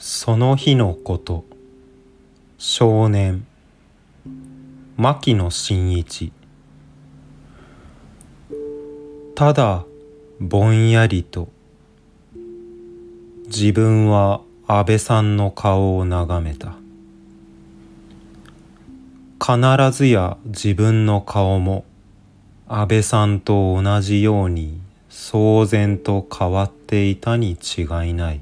その日のこと。少年。牧野真一。ただぼんやりと。自分は安倍さんの顔を眺めた。必ずや自分の顔も安倍さんと同じように騒然と変わっていたに違いない。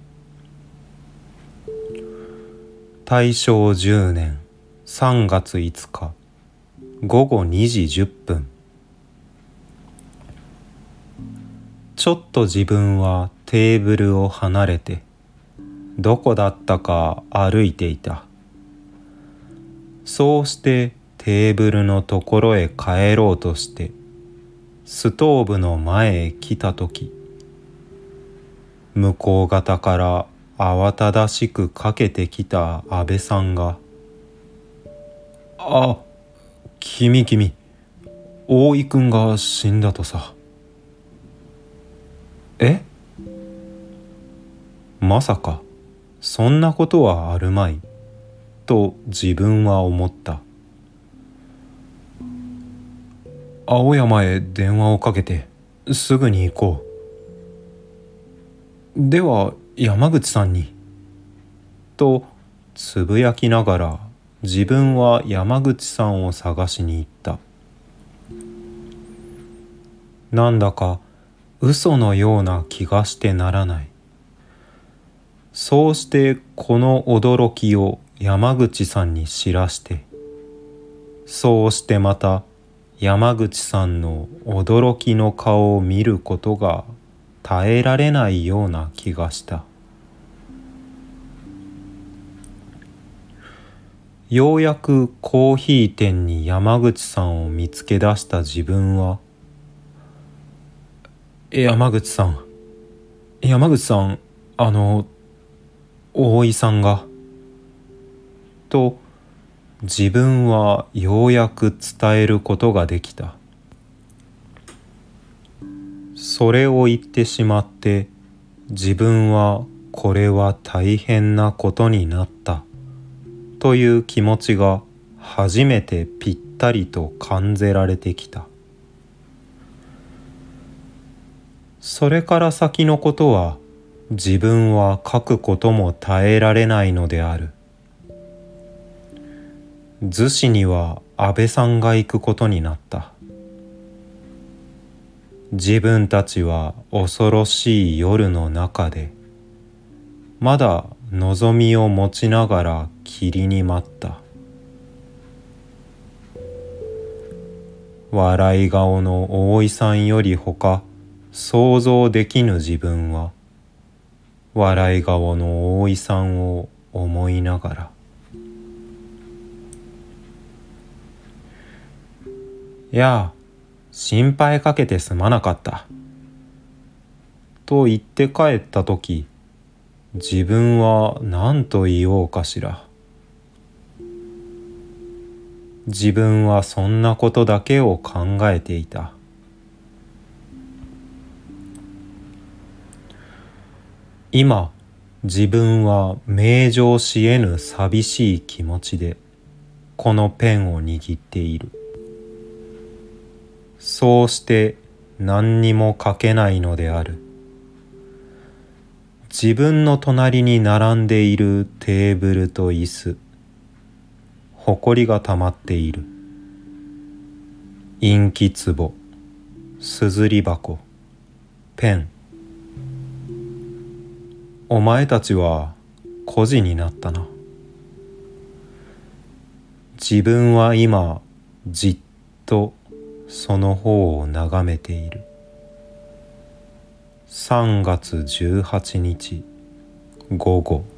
大正10年3月5日午後2時10分。ちょっと自分はテーブルを離れてどこだったか歩いていた。そうしてテーブルのところへ帰ろうとしてストーブの前へ来た時向こう方から慌ただしくかけてきた安倍さんが「あ君君大井君が死んだとさ」え？まさかそんなことはあるまいと自分は思った。青山へ電話をかけてすぐに行こう。では山口さんに。とつぶやきながら自分は山口さんを探しに行った。なんだか嘘のような気がしてならない。そうしてこの驚きを山口さんに知らして。そうしてまた山口さんの驚きの顔を見ることが耐えられないような気がした。ようやくコーヒー店に山口さんを見つけ出した自分は「山口さん山口さんあの大井さんが」と自分はようやく伝えることができた。それを言ってしまって自分はこれは大変なことになったという気持ちが初めてぴったりと感じられてきた。それから先のことは自分は書くことも耐えられないのである。逗子には安倍さんが行くことになった。自分たちは恐ろしい夜の中でまだ望みを持ちながら霧に待った。笑い顔の大井さんよりほか想像できぬ自分は笑い顔の大井さんを思いながら。やあ、心配かけてすまなかった。と言って帰った時、自分は何と言おうかしら。自分はそんなことだけを考えていた。今、自分は名状し得ぬ寂しい気持ちで、このペンを握っている。そうして何にも書けないのである。自分の隣に並んでいるテーブルと椅子ほこりがたまっている。陰気壺すずり箱ペン。お前たちは孤児になったな。自分は今じっとその方を眺めている。3月18日午後。